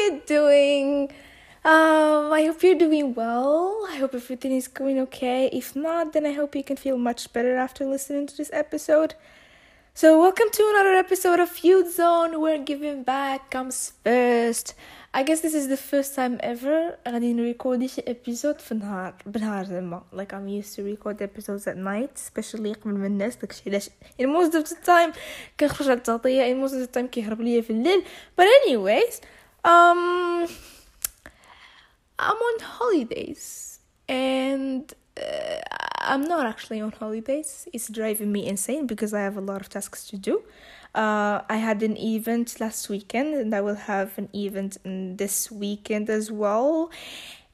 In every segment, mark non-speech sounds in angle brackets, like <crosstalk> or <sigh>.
you doing? Um, I hope you're doing well. I hope everything is going okay. If not, then I hope you can feel much better after listening to this episode. So, welcome to another episode of Feud Zone where giving back comes first. I guess this is the first time ever غادي نريكوردي شي episode في النهار بنهار زعما like I'm used to record episodes at night especially قبل من الناس داكشي علاش in most of the time كنخرج على التغطية in most of the time كيهرب ليا في الليل but anyways um I'm on holidays and uh, I'm not actually on holidays. It's driving me insane because I have a lot of tasks to do. Uh, I had an event last weekend and I will have an event this weekend as well.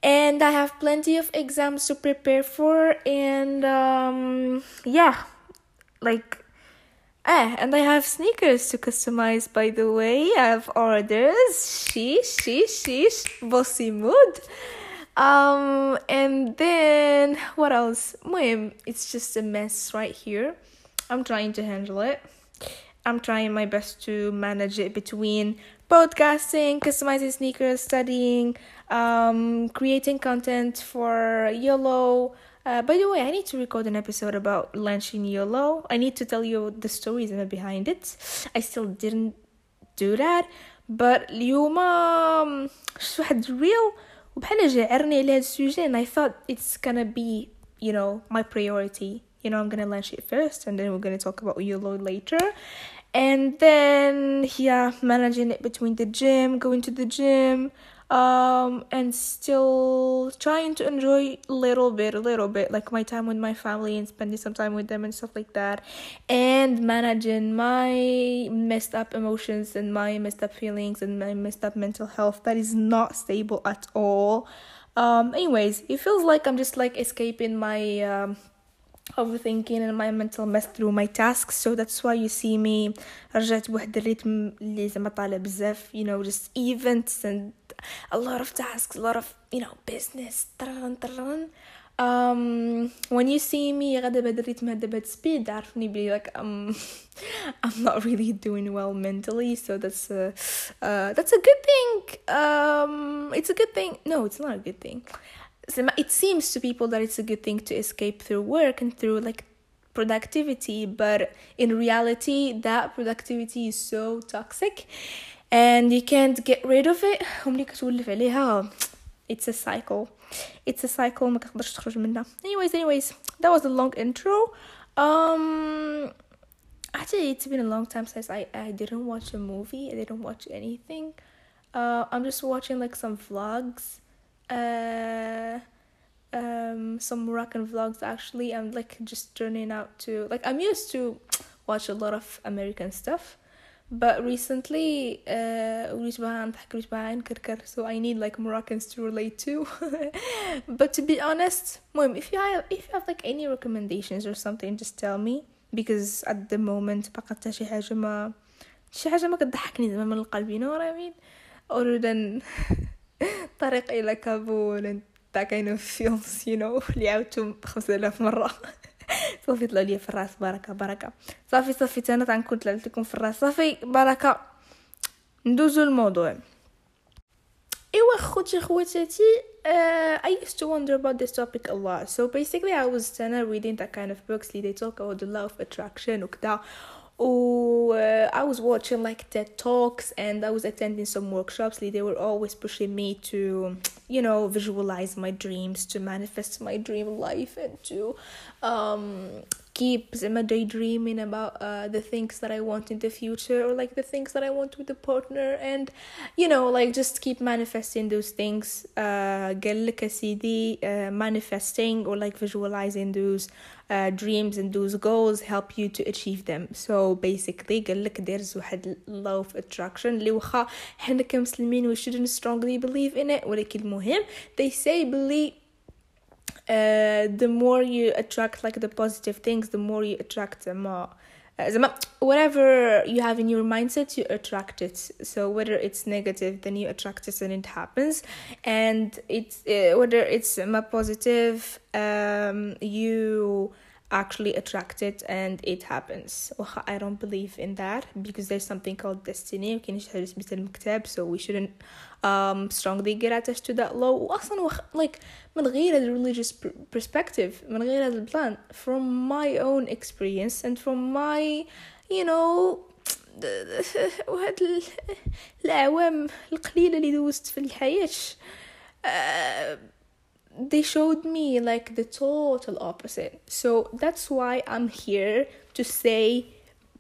And I have plenty of exams to prepare for, and um, yeah, like Ah, and I have sneakers to customize, by the way. I have orders. Sheesh, sheesh, sheesh. Bossy mood. Um, and then what else? Mom, it's just a mess right here. I'm trying to handle it. I'm trying my best to manage it between podcasting, customizing sneakers, studying, um, creating content for YOLO. Uh, by the way, I need to record an episode about launching YOLO. I need to tell you the stories behind it. I still didn't do that, but اليوم <laughs> شفت واحد real وبحال جعرني على هاد السوجي and I thought it's gonna be, you know, my priority. You know, I'm gonna launch it first and then we're gonna talk about YOLO later. And then yeah, managing it between the gym, going to the gym, um and still trying to enjoy a little bit a little bit like my time with my family and spending some time with them and stuff like that and managing my messed up emotions and my messed up feelings and my messed up mental health that is not stable at all um anyways it feels like i'm just like escaping my um overthinking and my mental mess through my tasks so that's why you see me رجعت بواحد الريتم اللي زعما طالع بزاف you know just events and a lot of tasks a lot of you know business um when you see me غدا بهذا الريتم هذا بهذا speed عرفني بلي like um I'm not really doing well mentally so that's a uh, that's a good thing um it's a good thing no it's not a good thing it seems to people that it's a good thing to escape through work and through like productivity but in reality that productivity is so toxic and you can't get rid of it. it's a cycle. It's a cycle anyways anyways that was a long intro. Um actually it's been a long time since I, I didn't watch a movie. I didn't watch anything. Uh, I'm just watching like some vlogs. Uh um some Moroccan vlogs actually. I'm like just turning out to like I'm used to watch a lot of American stuff but recently uh so I need like Moroccans to relate to <laughs> but to be honest mom if you have if you have like any recommendations or something just tell me because at the moment بقى شي حاجه ما شي حاجه ما كتضحكني زعما من القلب you know what I mean other than <laughs> طريق إلى كابول that kind of films <laughs> you know اللي عاودتهم خمسة آلاف مرة صافي طلعوا لي في الراس بركة بركة صافي صافي أنا تنكون طلعت لكم في الراس صافي بركة ندوزو الموضوع ايوا خوتي خواتاتي uh, I used to wonder about this topic a lot so basically I was uh, reading that kind of books they talk about the law of attraction وكذا Oh, uh, I was watching like TED Talks and I was attending some workshops. They were always pushing me to, you know, visualize my dreams, to manifest my dream life, and to um, keep my daydreaming about uh, the things that I want in the future or like the things that I want with a partner, and you know, like just keep manifesting those things. Uh, uh manifesting or like visualizing those uh, dreams and those goals help you to achieve them so basically قال لك there's واحد law of attraction اللي واخا حنا كمسلمين we shouldn't strongly believe in it ولكن المهم they say believe uh, the more you attract like the positive things the more you attract them more uh, whatever you have in your mindset you attract it. So whether it's negative then you attract it and it happens. And it's uh, whether it's um, positive um, you actually attract it and it happens I don't believe in that because there's something called destiny وكاين شي حاجه so we shouldn't um, strongly get attached to that law واصلا like من غير religious perspective من غير هذا البلان from my own experience and from my you know وهاد <laughs> <laughs> الأعوام القليلة اللي دوزت في الحياة uh, they showed me like the total opposite. So that's why I'm here to say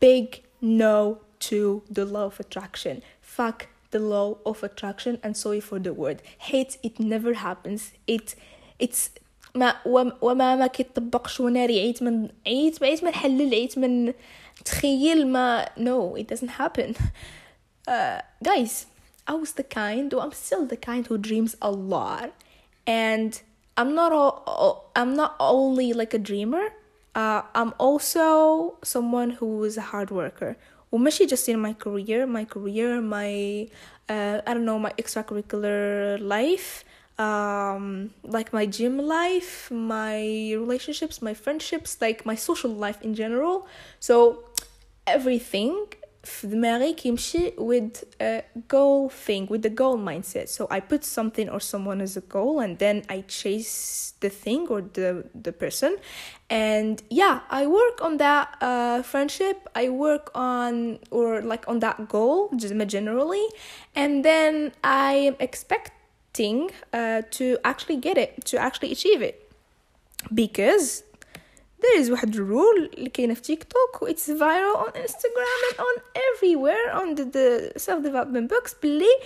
big no to the law of attraction. Fuck the law of attraction and sorry for the word. Hate it never happens. It it's ما وما ما كيطبقش وانا عيت من عيت عيت من حلل عيت من تخيل ما no it doesn't happen <laughs> uh, guys I was the kind or I'm still the kind who dreams a lot and I'm not all, I'm not only like a dreamer. Uh, I'm also someone who is a hard worker. وماشي just in my career, my career, my uh, I don't know, my extracurricular life, um, like my gym life, my relationships, my friendships, like my social life in general. So everything في دماغي كيمشي with a goal thing with the goal mindset so I put something or someone as a goal and then I chase the thing or the the person and yeah I work on that uh, friendship I work on or like on that goal generally and then I am expecting uh, to actually get it to actually achieve it because there is واحد rule اللي كاينه في تيك توك it's viral on Instagram and on everywhere on the, the self development books بلي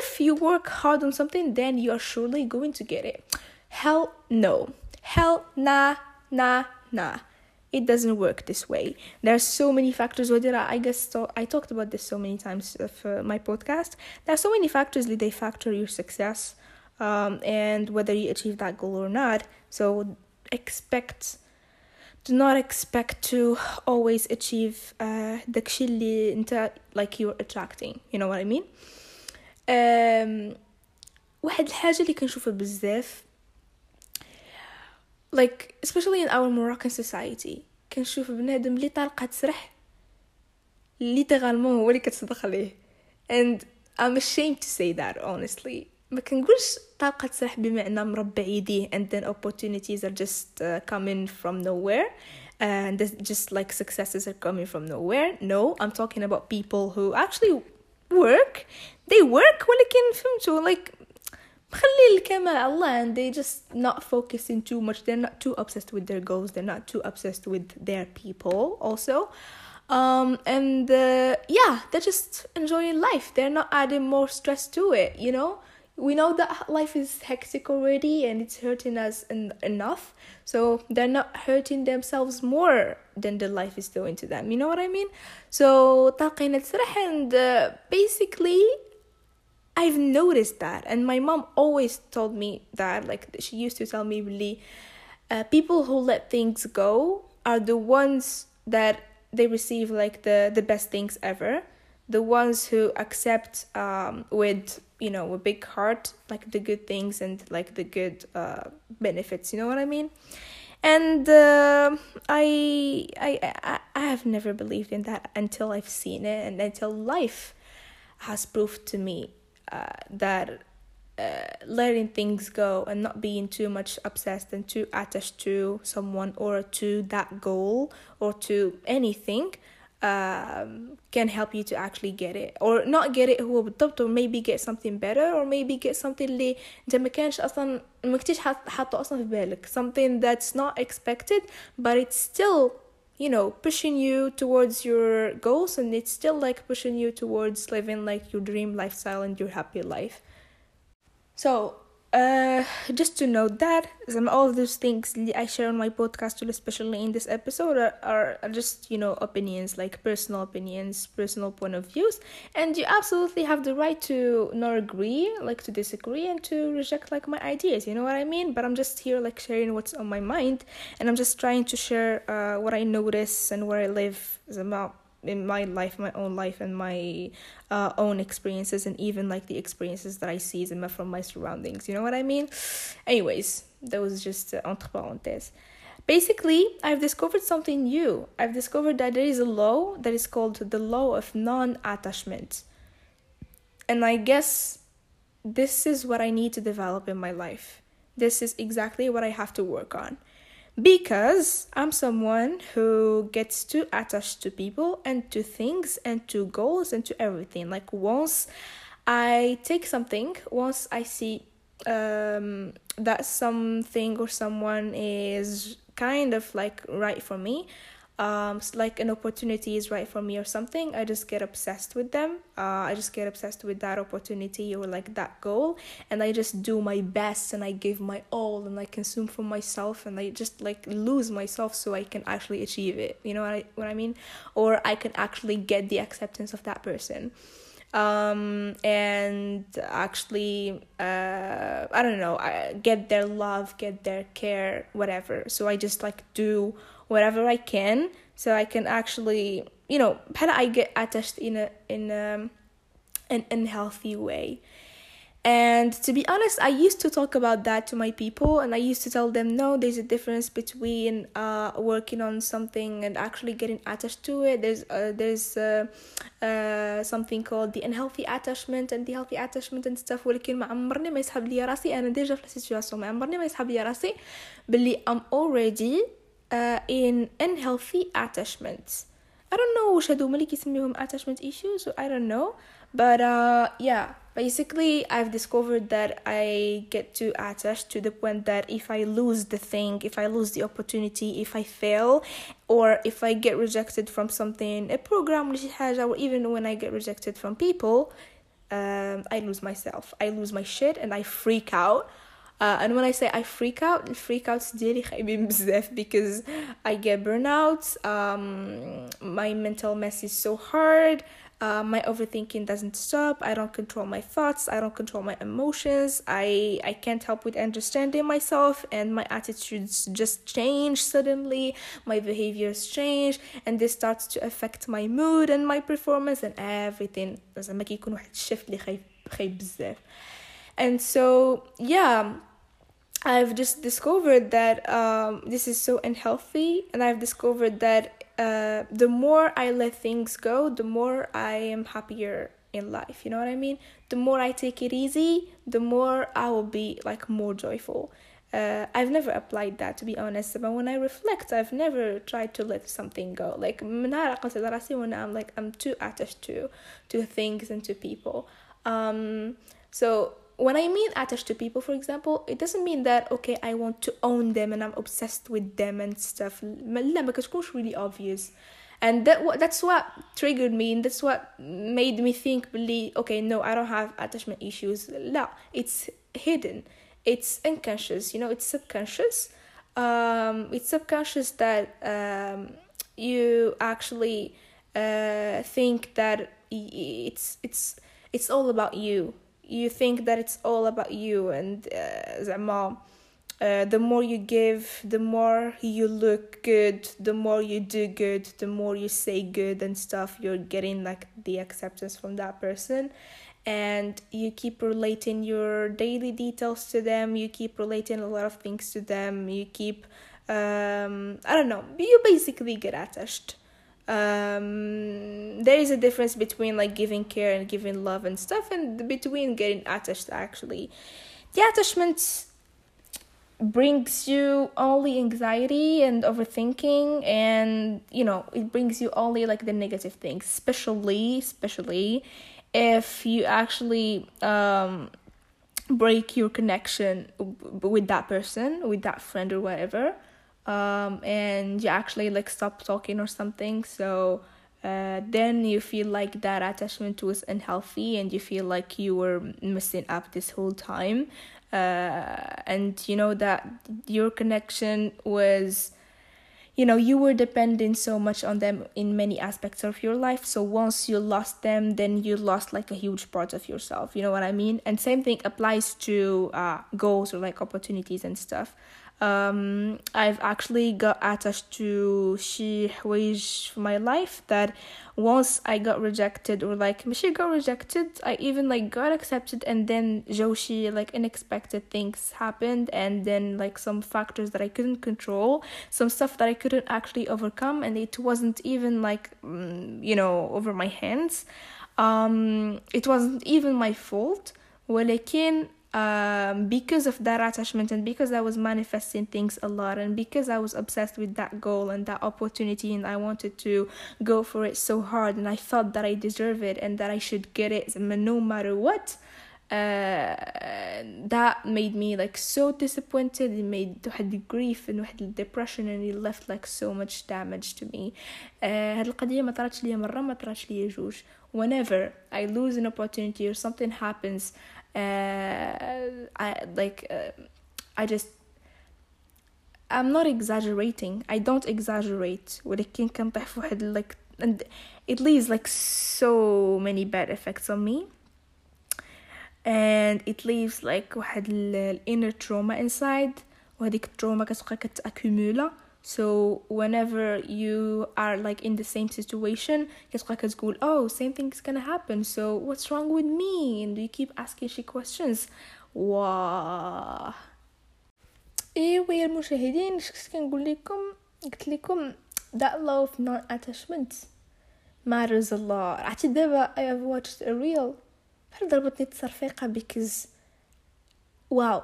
if you work hard on something then you are surely going to get it hell no hell nah nah nah it doesn't work this way. There are so many factors. Whether I guess I talked about this so many times of uh, my podcast. There are so many factors that they factor your success um, and whether you achieve that goal or not. So expect do not expect to always achieve uh, داكشي اللي انت like you're attracting you know what I mean um, واحد الحاجة اللي كنشوفها بزاف like especially in our Moroccan society كنشوف بنادم اللي طالقة تسرح ليترالمون هو اللي كتصدق عليه and I'm ashamed to say that honestly ما كنقولش طاقة تسرح بمعنى مربع يديه and then opportunities are just uh, coming from nowhere and just like successes are coming from nowhere no I'm talking about people who actually work they work ولكن فهمتوا like مخلي الكمال الله and they just not focusing too much they're not too obsessed with their goals they're not too obsessed with their people also um and uh, yeah they're just enjoying life they're not adding more stress to it you know We know that life is hectic already and it's hurting us en- enough. So they're not hurting themselves more than the life is doing to them. You know what i mean? So and uh, basically i've noticed that. And my mom always told me that like she used to tell me really uh, people who let things go are the ones that they receive like the the best things ever. The ones who accept um, with you know a big heart like the good things and like the good uh, benefits you know what i mean? And uh, I, I i have never believed in that until i've seen it and until life has proved to me uh, that uh, letting things go and not being too much obsessed and too attached to someone or to that goal or to anything um, can help you to actually get it or not get it هو بالضبط or maybe get something better or maybe get something اللي انت ما كانش اصلا ما كنتيش حاطه اصلا في بالك something that's not expected but it's still you know pushing you towards your goals and it's still like pushing you towards living like your dream lifestyle and your happy life so uh, just to note that some all those things I share on my podcast, especially in this episode, are, are, are just you know opinions, like personal opinions, personal point of views, and you absolutely have the right to not agree, like to disagree, and to reject like my ideas. You know what I mean? But I'm just here like sharing what's on my mind, and I'm just trying to share uh, what I notice and where I live. About in my life, my own life, and my uh, own experiences, and even like the experiences that I see from my surroundings. You know what I mean? Anyways, that was just uh, entre parenthèses. basically i've discovered something new i've discovered that there is a law that is called the law of non-attachment and i guess this is what i need to develop in my life this is exactly what i have to work on because i'm someone who gets too attached to people and to things and to goals and to everything. Like once i take something once i see um, that something or someone is kind of like right for me um like an opportunity is right for me or something i just get obsessed with them. Uh, i just get obsessed with that opportunity or like that goal. And i just do my best and i give my all and i consume for myself and i just like lose myself so i can actually achieve it. You know what i, what I mean? Or i can actually get the acceptance of that person. Um, and actually uh, i don't know I get their love get their care whatever. So i just like do whatever i can so i can actually you know i get attached in a in a, an unhealthy way and to be honest, I used to talk about that to my people, and I used to tell them, no, there's a difference between uh, working on something and actually getting attached to it. There's uh, there's uh, uh, something called the unhealthy attachment and the healthy attachment and stuff. ولكن ما عمرني ما يسحب لي راسي أنا ديجا في السيتواسيون ما عمرني ما يسحب لي راسي باللي I'm already uh, in unhealthy attachments. I don't know واش هادو هما اللي كيسميوهم attachment issues I don't know but uh yeah basically i've discovered that i get too attached to the point that if i lose the thing if i lose the opportunity if i fail or if i get rejected from something a program or even when i get rejected from people um, i lose myself i lose my shit and i freak out uh, and when I say I freak out, freak out <laughs> because I get burnout. Um, my mental mess is so hard. Uh, my overthinking doesn't stop. I don't control my thoughts. I don't control my emotions. I I can't help with understanding myself, and my attitudes just change suddenly. My behaviors change, and this starts to affect my mood and my performance and everything. And so yeah. I've just discovered that um, this is so unhealthy, and I've discovered that uh, the more I let things go, the more I am happier in life. You know what I mean? The more I take it easy, the more I will be like more joyful. Uh, I've never applied that to be honest, but when I reflect, I've never tried to let something go. Like when I'm like I'm too attached to to things and to people. Um, so when I mean attached to people, for example, it doesn't mean that okay, I want to own them and I'm obsessed with them and stuff. because it's really obvious. And that that's what triggered me and that's what made me think believe okay, no, I don't have attachment issues. No, it's hidden. It's unconscious, you know, it's subconscious. Um, it's subconscious that um, you actually uh, think that it's it's it's all about you you think that it's all about you and uh, uh, the more you give, the more you look good, the more you do good, the more you say good and stuff, you're getting like the acceptance from that person. And you keep relating your daily details to them, you keep relating a lot of things to them, you keep, um, I don't know, you basically get attached um there is a difference between like giving care and giving love and stuff and between getting attached actually. The attachment brings you only anxiety and overthinking and you know it brings you only like the negative things especially especially if you actually um break your connection with that person with that friend or whatever um, and you actually like stop talking or something. So uh, then you feel like that attachment was unhealthy and you feel like you were messing up this whole time. Uh, and you know that your connection was you know you were depending so much on them in many aspects of your life. So once you lost them then you lost like a huge part of yourself. You know what i mean? And same thing applies to uh, goals or like opportunities and stuff um, I've actually got attached to شي حوايج for my life that once I got rejected or like ماشي got rejected I even like got accepted and then جوشي like unexpected things happened and then like some factors that I couldn't control some stuff that I couldn't actually overcome and it wasn't even like mm, you know over my hands um, it wasn't even my fault ولكن um, because of that attachment and because I was manifesting things a lot and because I was obsessed with that goal and that opportunity and I wanted to go for it so hard and I felt that I deserve it and that I should get it no matter what uh, that made me like so disappointed it made had grief and had depression and it left like so much damage to me uh, هاد القضية ما طراتش ليا مرة ما طراتش ليا جوج whenever I lose an opportunity or something happens uh, I like uh, I just I'm not exaggerating I don't exaggerate ولكن كنطيح في واحد like and it leaves like so many bad effects on me and it leaves like واحد ال inner trauma inside وهذيك التروما كتبقى كتاكيمولا so whenever you are like in the same situation كتبقى كتقول oh same thing is gonna happen so what's wrong with me and you keep asking she questions واه ايوا يا المشاهدين كنت كنقول لكم قلت لكم that love non attachment matters a lot عرفتي دابا I have watched a reel بحال ضربتني التصرفيقة because واو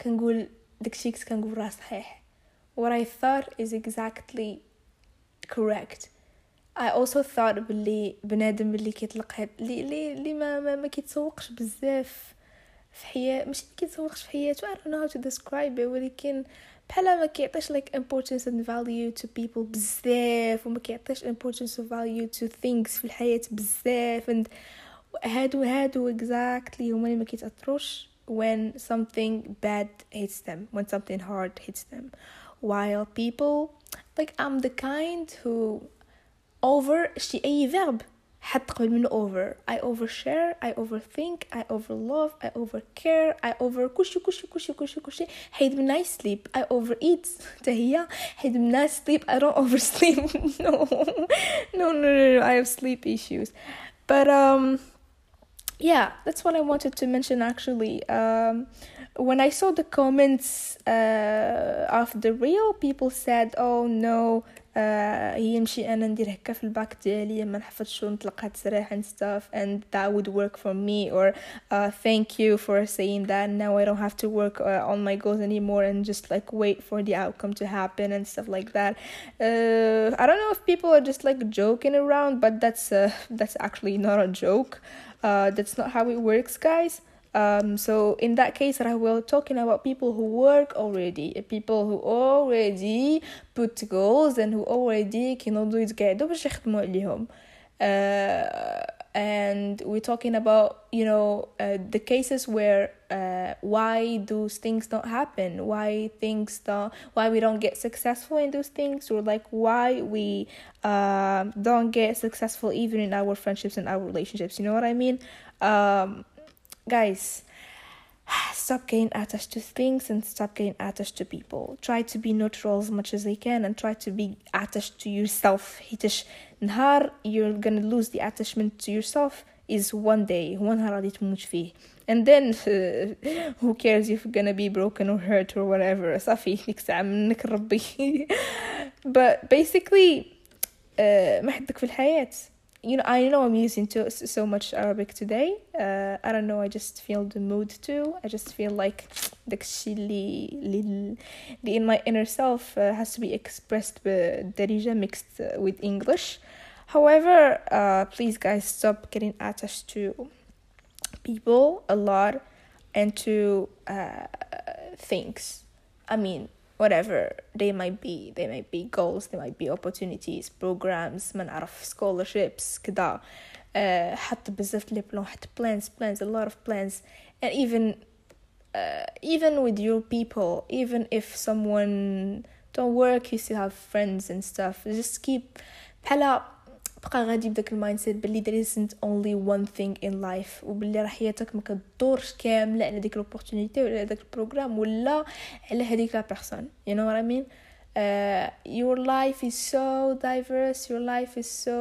كنقول داكشي كنت كنقول راه صحيح what I thought is exactly correct I also thought بلي بنادم اللي كيطلق هاد اللي اللي اللي ما ما, ما كيتسوقش بزاف في حياة ماشي ما كيتسوقش في حياته I don't know how to describe it ولكن بحال ما كيعطيش like importance and value to people بزاف وما كيعطيش importance and value to things في الحياة بزاف and هادو هادو exactly هما اللي ما كيتأثروش when something bad hits them when something hard hits them while people like I'm the kind who over شي أي verb حط قبل منه over I overshare I overthink I overlove I overcare I over كلشي كلشي كلشي كلشي كلشي حيد من I sleep I overeat <laughs> حتى هي حيد من I sleep I don't oversleep <laughs> <laughs> no no no no no I have sleep issues but um yeah that's what I wanted to mention actually um when I saw the comments uh, of the reel people said oh no uh, هي يمشي انا ندير هكا في الباك ديالي ما نحفظش ونطلق هاد السراح and stuff and that would work for me or uh, thank you for saying that now I don't have to work uh, on my goals anymore and just like wait for the outcome to happen and stuff like that uh, I don't know if people are just like joking around but that's uh, that's actually not a joke uh, that's not how it works guys um, so in that case I will talking about people who work already people who already put goals and who already كينوضوا يتقعدوا باش يخدموا عليهم uh, and we're talking about you know uh, the cases where uh, why those things don't happen why things don't why we don't get successful in those things or like why we uh, don't get successful even in our friendships and our relationships you know what i mean um, guys <sighs> stop getting attached to things and stop getting attached to people try to be neutral as much as you can and try to be attached to yourself حيتاش نهار you're gonna lose the attachment to yourself is one day هو نهار غادي تموت فيه and then uh, <laughs> who cares if you're gonna be broken or hurt or whatever صافي ديك <laughs> الساعة منك ربي but basically uh, ما حدك في الحياة you know I know I'm using to, so much Arabic today uh, I don't know I just feel the mood too I just feel like داكشي اللي اللي in my inner self uh, has to be expressed بالدارجة mixed uh, with English however uh, please guys stop getting attached to people a lot and to uh, things I mean whatever they might be they might be goals they might be opportunities programs ما نعرف scholarships كدا uh, حط بزاف لي بلان حط plans plans a lot of plans and even uh, even with your people even if someone don't work you still have friends and stuff just keep بحال تبقى غادي بداك المايند سيت بلي there isn't only one thing in life وبلي راه حياتك ما كدورش كاملة على ديك لوبورتونيتي ولا داك البروغرام ولا على هذيك لا بيرسون you know what I mean uh, your life is so diverse your life is so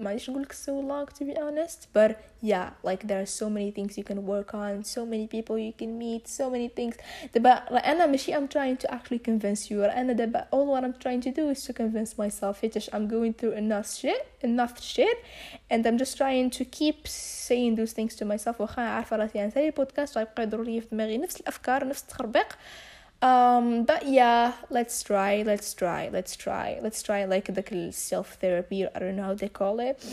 مانيش نقولك so long to be honest but yeah like there are so many things you can work on so many people you can meet so many things دابا انا ماشي I'm trying to actually convince you انا دابا all what I'm trying to do is to convince myself حيتاش I'm going through enough shit enough shit and I'm just trying to keep saying those things to myself واخا عارفه راسي نسالي البودكاست غيبقى يدور لي في دماغي نفس الافكار نفس التخربيق um but yeah let's try let's try let's try let's try like the self therapy i don't know how they call it.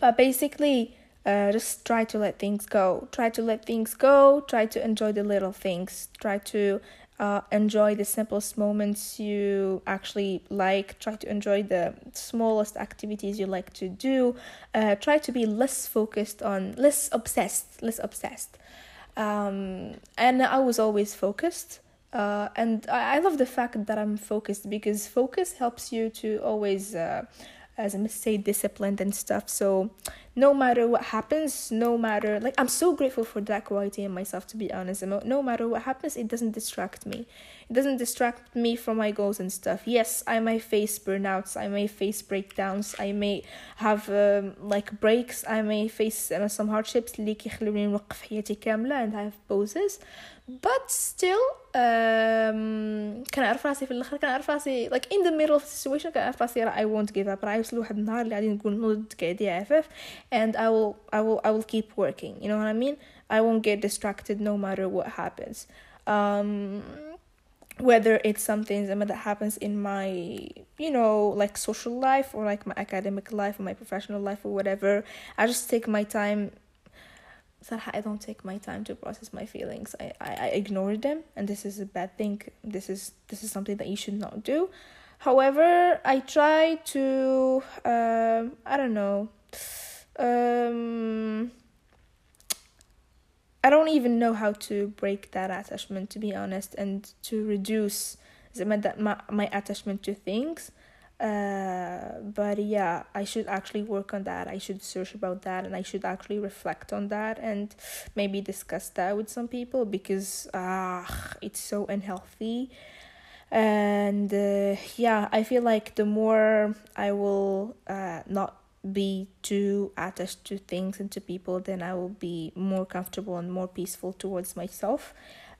But basically uh, just try to let things go. Try to let things go try to enjoy the little things. Try to uh, enjoy the simplest moments you actually like. Try to enjoy the smallest activities you like to do. Uh, try to be less focused on less obsessed less obsessed. Um, and i was always focused uh, and I, I, love the fact that I'm focused because focus helps you to always, uh, as I must say, disciplined and stuff. So no matter what happens, no matter like I'm so grateful for that quality in myself to be honest. No matter what happens, it doesn't distract me. It doesn't distract me from my goals and stuff. Yes, I may face burnouts, I may face breakdowns, I may have um, like breaks, I may face uh, some hardships اللي كيخلوني نوقف حياتي كاملة and I have pauses. But still um, كنعرف راسي في الاخر كنعرف راسي like in the middle of the situation كنعرف راسي I won't give up راه يوصل واحد النهار اللي غادي نقول نوض قاعدي عفاف and I will I will I will keep working you know what I mean I won't get distracted no matter what happens um whether it's something that happens in my you know like social life or like my academic life or my professional life or whatever I just take my time I don't take my time to process my feelings. I, I, I ignore them and this is a bad thing. This is this is something that you should not do. However, I try to um I don't know um, I don't even know how to break that attachment, to be honest, and to reduce my, my attachment to things. Uh, but yeah, I should actually work on that. I should search about that and I should actually reflect on that and maybe discuss that with some people because ah, it's so unhealthy. And uh, yeah, I feel like the more I will uh, not be too attached to things and to people, then I will be more comfortable and more peaceful towards myself.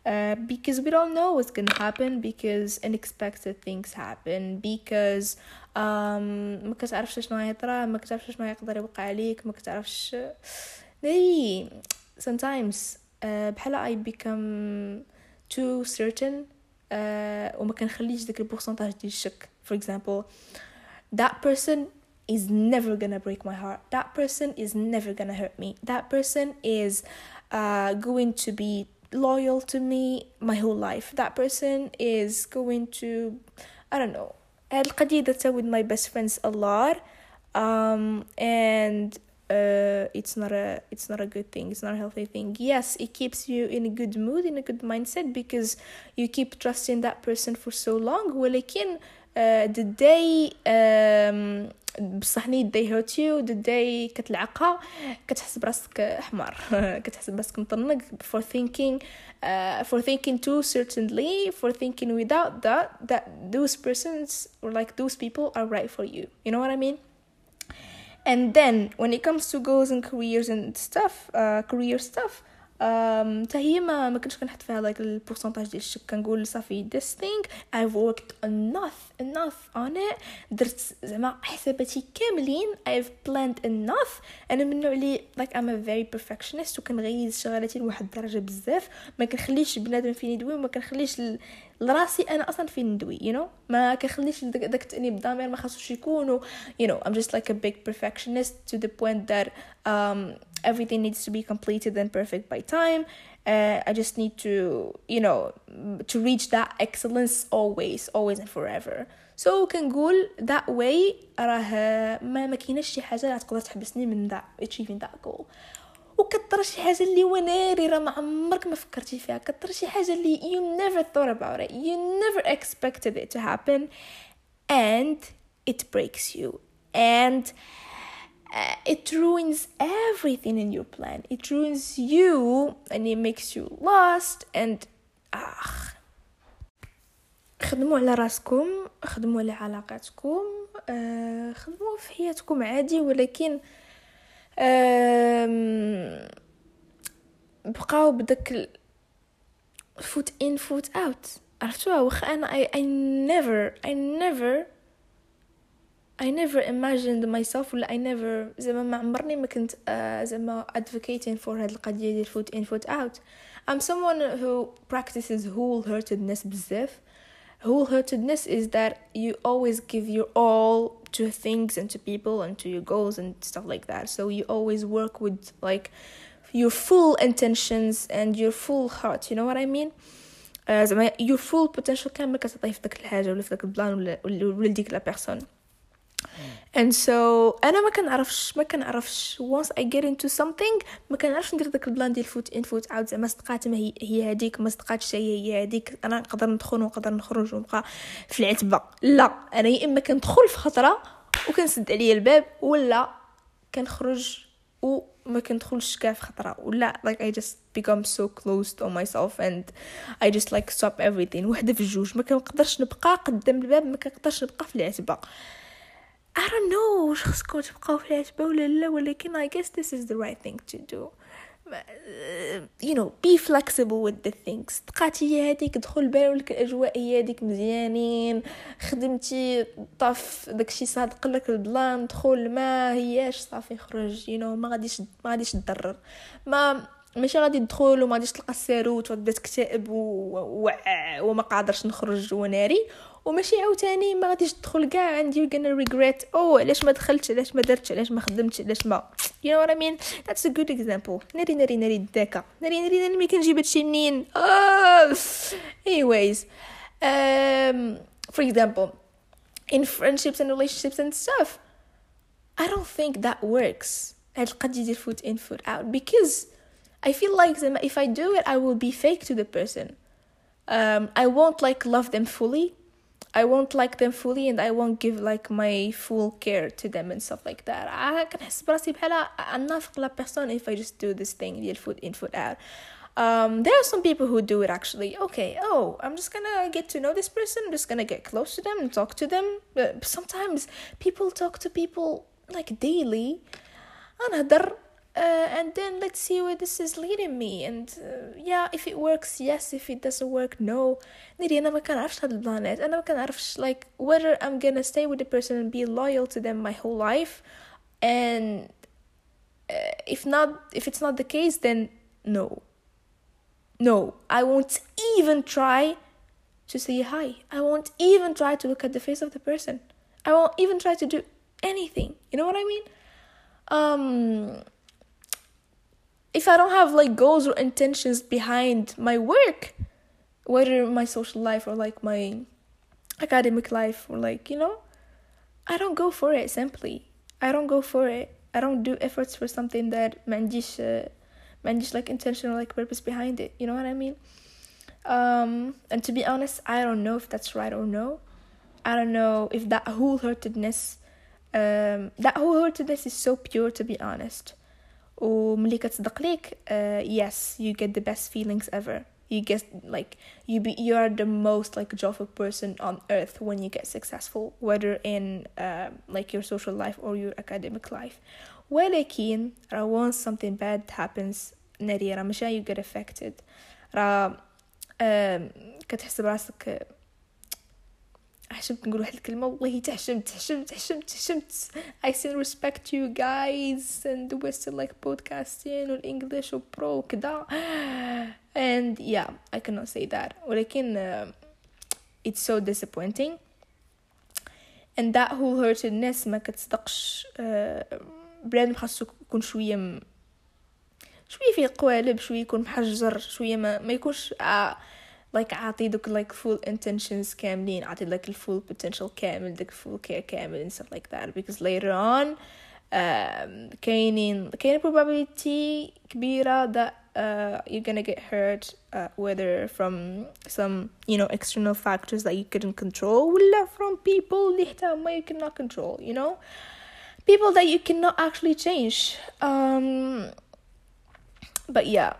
Uh, because we don't know what's gonna happen because unexpected things happen because um ما كتعرفش شنو يطرا ما كتعرفش شنو يقدر يوقع عليك ما كتعرفش maybe sometimes uh, بحال I become too certain uh, وما كنخليش داك البورسنتاج ديال الشك for example that person is never gonna break my heart. That person is never gonna hurt me. That person is uh, going to be loyal to me my whole life. That person is going to, I don't know. القضية درتها with my best friends a lot um, and uh, it's not a it's not a good thing it's not a healthy thing yes it keeps you in a good mood in a good mindset because you keep trusting that person for so long ولكن uh, the day um, بصح نيت they hurt you the day كتلعقها كتحس براسك حمار <laughs> كتحس براسك مطنق for thinking uh, for thinking too certainly for thinking without that that those persons or like those people are right for you you know what I mean and then when it comes to goals and careers and stuff uh, career stuff حتى هي ما ما كنتش كنحط فيها لايك البورسونتاج ديال الشك كنقول صافي this thing I've worked enough enough on it. درت زعما حساباتي كاملين. I've planned enough. أنا من النوع اللي like I'm a very perfectionist وكنغيز شغالاتي لواحد الدرجة بزاف. ما كنخليش بنادم فين يدوي وما كنخليش لراسي أنا أصلا فين ندوي you know ما كنخليش داك التأنيب الضمير ما خاصوش يكونوا you know I'm just like a big perfectionist the point that um everything needs to be completed and perfect by time uh, I just need to you know to reach that excellence always always and forever so كنقول that way راه ما ما كايناش شي حاجه اللي تقدر تحبسني من that achieving that goal وكثر شي حاجه اللي وناري راه ما عمرك ما فكرتي فيها كثر شي حاجه اللي you never thought about it you never expected it to happen and it breaks you and uh, it ruins everything in your plan. It ruins you and it makes you lost and ah. خدموا على راسكم خدموا على علاقاتكم آه خدموا في حياتكم عادي ولكن بقاو بداك فوت ان فوت اوت عرفتوها واخا أنا I, I never I never I never imagined myself ولا I never زعما ما عمرني ما كنت uh, زعما advocating for هاد القضية ديال foot in foot out I'm someone who practices wholeheartedness بزاف wholeheartedness is that you always give your all to things and to people and to your goals and stuff like that so you always work with like your full intentions and your full heart you know what I mean زعما your full potential كامل كتعطيه في داك الحاجه ولا في داك البلان ولا ولا ديك لا بيرسون and so أنا ما كنعرفش ما كنعرفش. Once I get into something ما كنعرفش ندير داك البلان ديال فوت ان فوت اوت زعما صدقات ما هي هي هذيك ما صدقاتش هي هي هذيك أنا نقدر ندخل ونقدر نخرج ونبقى في العتبة. لا. أنا يا إما كندخل في خطرة وكنسد عليا الباب ولا كنخرج وما كندخلش كاع في خطرة. ولا like I just become so closed on myself and I just like stop everything. وحدة في الجوج. ما كنقدرش نبقى قدام الباب ما كنقدرش نبقى في العتبة. I don't know. واش خصكم تبقاو في العتبة ولا لا ولكن I guess this is the right thing to do. you know be flexible with the things. تقات هي هذيك دخل بالك الاجواء هي هذيك مزيانين. خدمتي طاف داكشي صادق لك البلان دخل ما هياش صافي خرج. You know ما غاديش ما غاديش تضرر. ما ماشي غادي تدخل وما غاديش تلقى الساروت وتبدا تكتئب و... و... وما قادرش نخرج وناري. وماشي عاوتاني ما غاديش تدخل كاع and you're gonna regret او علاش ما دخلتش علاش ما درتش علاش ما خدمتش علاش ما you know what I mean that's a good example ناري ناري ناري الداكا ناري ناري ناري ملي كنجيب هادشي منين oh. anyways um, for example in friendships and relationships and stuff I don't think that works هاد القضية ديال foot in foot out because I feel like if I do it I will be fake to the person um, I won't like love them fully I won't like them fully and I won't give like my full care to them and stuff like that كنحس براسي بحال نافق لا بيرسون if I just do this thing ديال foot in foot out um, there are some people who do it actually okay oh i'm just gonna get to know this person i'm just gonna get close to them and talk to them but sometimes people talk to people like daily هنهضر uh, and then let's see where this is leading me and uh, yeah if it works yes if it doesn't work no ناري انا ما كنعرفش هاد البلانات انا ما كنعرفش like whether I'm gonna stay with the person and be loyal to them my whole life and uh, if not if it's not the case then no no I won't even try to say hi I won't even try to look at the face of the person I won't even try to do anything you know what I mean um if I don't have like goals or intentions behind my work, whether my social life or like my academic life or like, you know, I don't go for it simply. I don't go for it. I don't do efforts for something that manjish uh, manjish like intention or like purpose behind it. You know what I mean? Um, and to be honest, I don't know if that's right or no. I don't know if that wholeheartedness um, that wholeheartedness is so pure to be honest. وملي كتصدق ليك uh, yes you get the best feelings ever you get like you be you are the most like joyful person on earth when you get successful whether in uh, like your social life or your academic life ولكن راه once something bad happens ناري راه ماشي you get affected راه uh, كتحس براسك حشمت نقول واحد الكلمة والله تحشمت تحشمت تحشمت تحشمت I still respect you guys and we're still like podcasting والإنجليش وبرو وكدا. And yeah I cannot say that. ولكن uh, it's so disappointing. And that wholeheartedness ما كتصدقش uh, بلاد خاصو يكون شوية م... شوية فيه قوالب شوية يكون محجر شوية ما, ما يكونش uh, like عاطي دوك like full intentions كاملين عاطي like full potential كامل دوك full care كامل and stuff like that because later on um, كاينين كاين probability كبيرة that uh, you're gonna get hurt uh, whether from some you know external factors that you couldn't control ولا from people اللي حتى ما you cannot control you know people that you cannot actually change um but yeah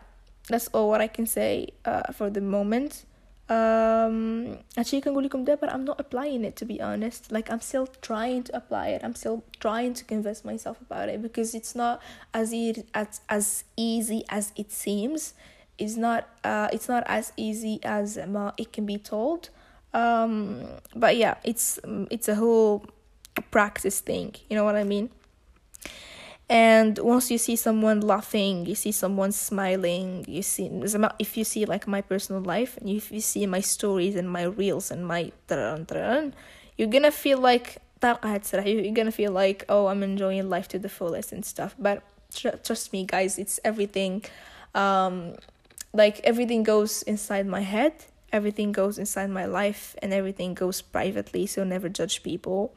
that's all what I can say uh, for the moment um actually can لكم ده but I'm not applying it to be honest like I'm still trying to apply it I'm still trying to convince myself about it because it's not as e- as as easy as it seems it's not uh it's not as easy as um, it can be told um but yeah it's it's a whole practice thing you know what I mean And once you see someone laughing you see someone smiling you see if you see like my personal life and if you see my stories and my reels and my you're gonna feel like you're gonna feel like oh i'm enjoying life to the fullest and stuff. But tr- trust me guys it's everything um like everything goes inside my head everything goes inside my life and everything goes privately so never judge people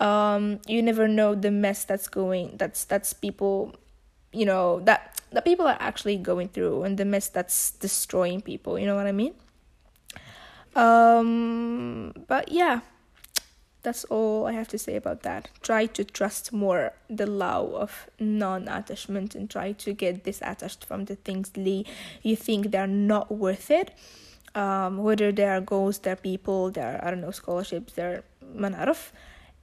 um you never know the mess that's going that's that's people you know that that people are actually going through and the mess that's destroying people you know what i mean? Um but yeah that's all i have to say about that. Try to trust more the law of non-attachment and try to get disattached from the things Lee, you think they're not worth it. Um whether they are goals they're people they're i don't know scholarships they're manarif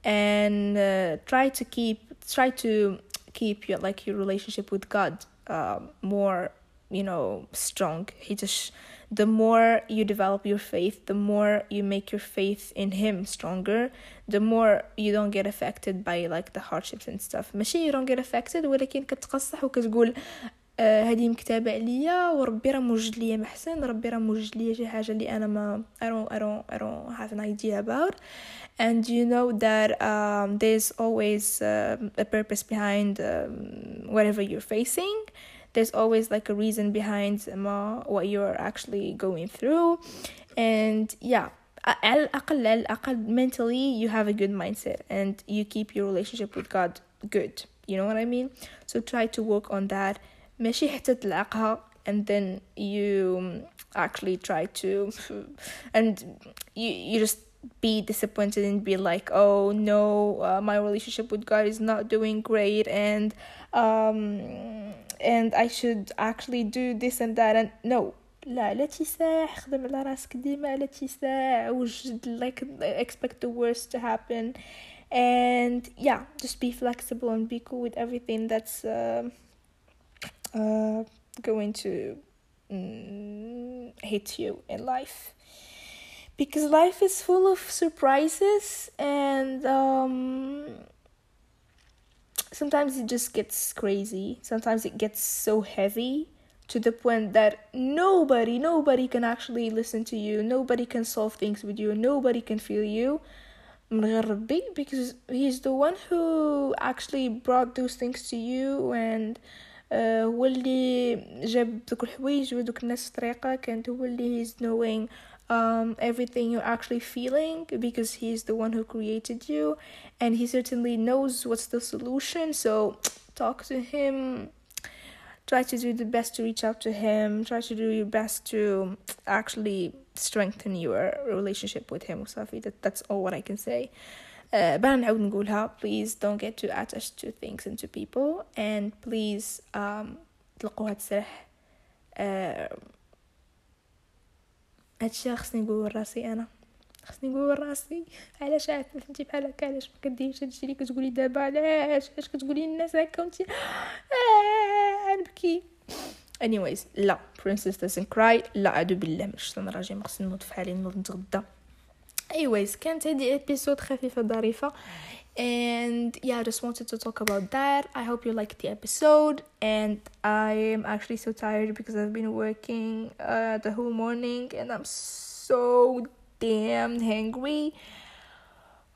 and uh, try to keep try to keep your like your relationship with God uh, more you know strong he just the more you develop your faith the more you make your faith in him stronger the more you don't get affected by like the hardships and stuff ماشي you don't get affected ولكن كتقصح وكتقول هذه مكتابة عليا وربي راه موجد ليا محسن ربي راه موجد ليا شي حاجة اللي أنا ما I don't, I don't, I don't have an idea about and you know that um, there's always uh, a purpose behind um, whatever you're facing there's always like a reason behind um, what you're actually going through and yeah mentally you have a good mindset and you keep your relationship with God good you know what I mean so try to work on that ماشي حتى تلعقها and then you actually try to and you you just be disappointed and be like oh no uh, my relationship with god is not doing great and um and i should actually do this and that and no لا لا تيساح خدم على راسك ديما لا تيساح وجد like expect the worst to happen and yeah just be flexible and be cool with everything that's uh, uh, going to mm, hit you in life. Because life is full of surprises and um, sometimes it just gets crazy. Sometimes it gets so heavy to the point that nobody nobody can actually listen to you. Nobody can solve things with you. Nobody can feel you. Because he's the one who actually brought those things to you and هو اللي جاب دوك الحوايج ودوك الناس في طريقك and هو اللي he's knowing um, everything you're actually feeling because he's the one who created you and he certainly knows what's the solution so talk to him try to do the best to reach out to him try to do your best to actually strengthen your relationship with him Safi. that, that's all what i can say Uh, بنعاود نقولها please don't get too attached to things and to people. And please um, تلقوا هاد السرح uh, هادشي خصني نقول راسي أنا. خصني نقول راسي علاش عاد فهمتي بحال هكا؟ علاش ما كديرش هادشي اللي كتقولي دابا؟ علاش؟ علاش كتقولي الناس هكا وانت آه نبكي anyways لا. Princess doesn't cry. لا عادو بالله مش تنراجع خصني نوض فحالي نوض نتغدى. anyways كانت هذه episode خفيفة ظريفة and yeah i just wanted to talk about that i hope you liked the episode and i am actually so tired because i've been working uh, the whole morning and i'm so damn hungry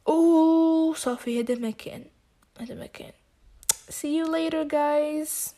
oh صافي هذا مكان هذا مكان see you later guys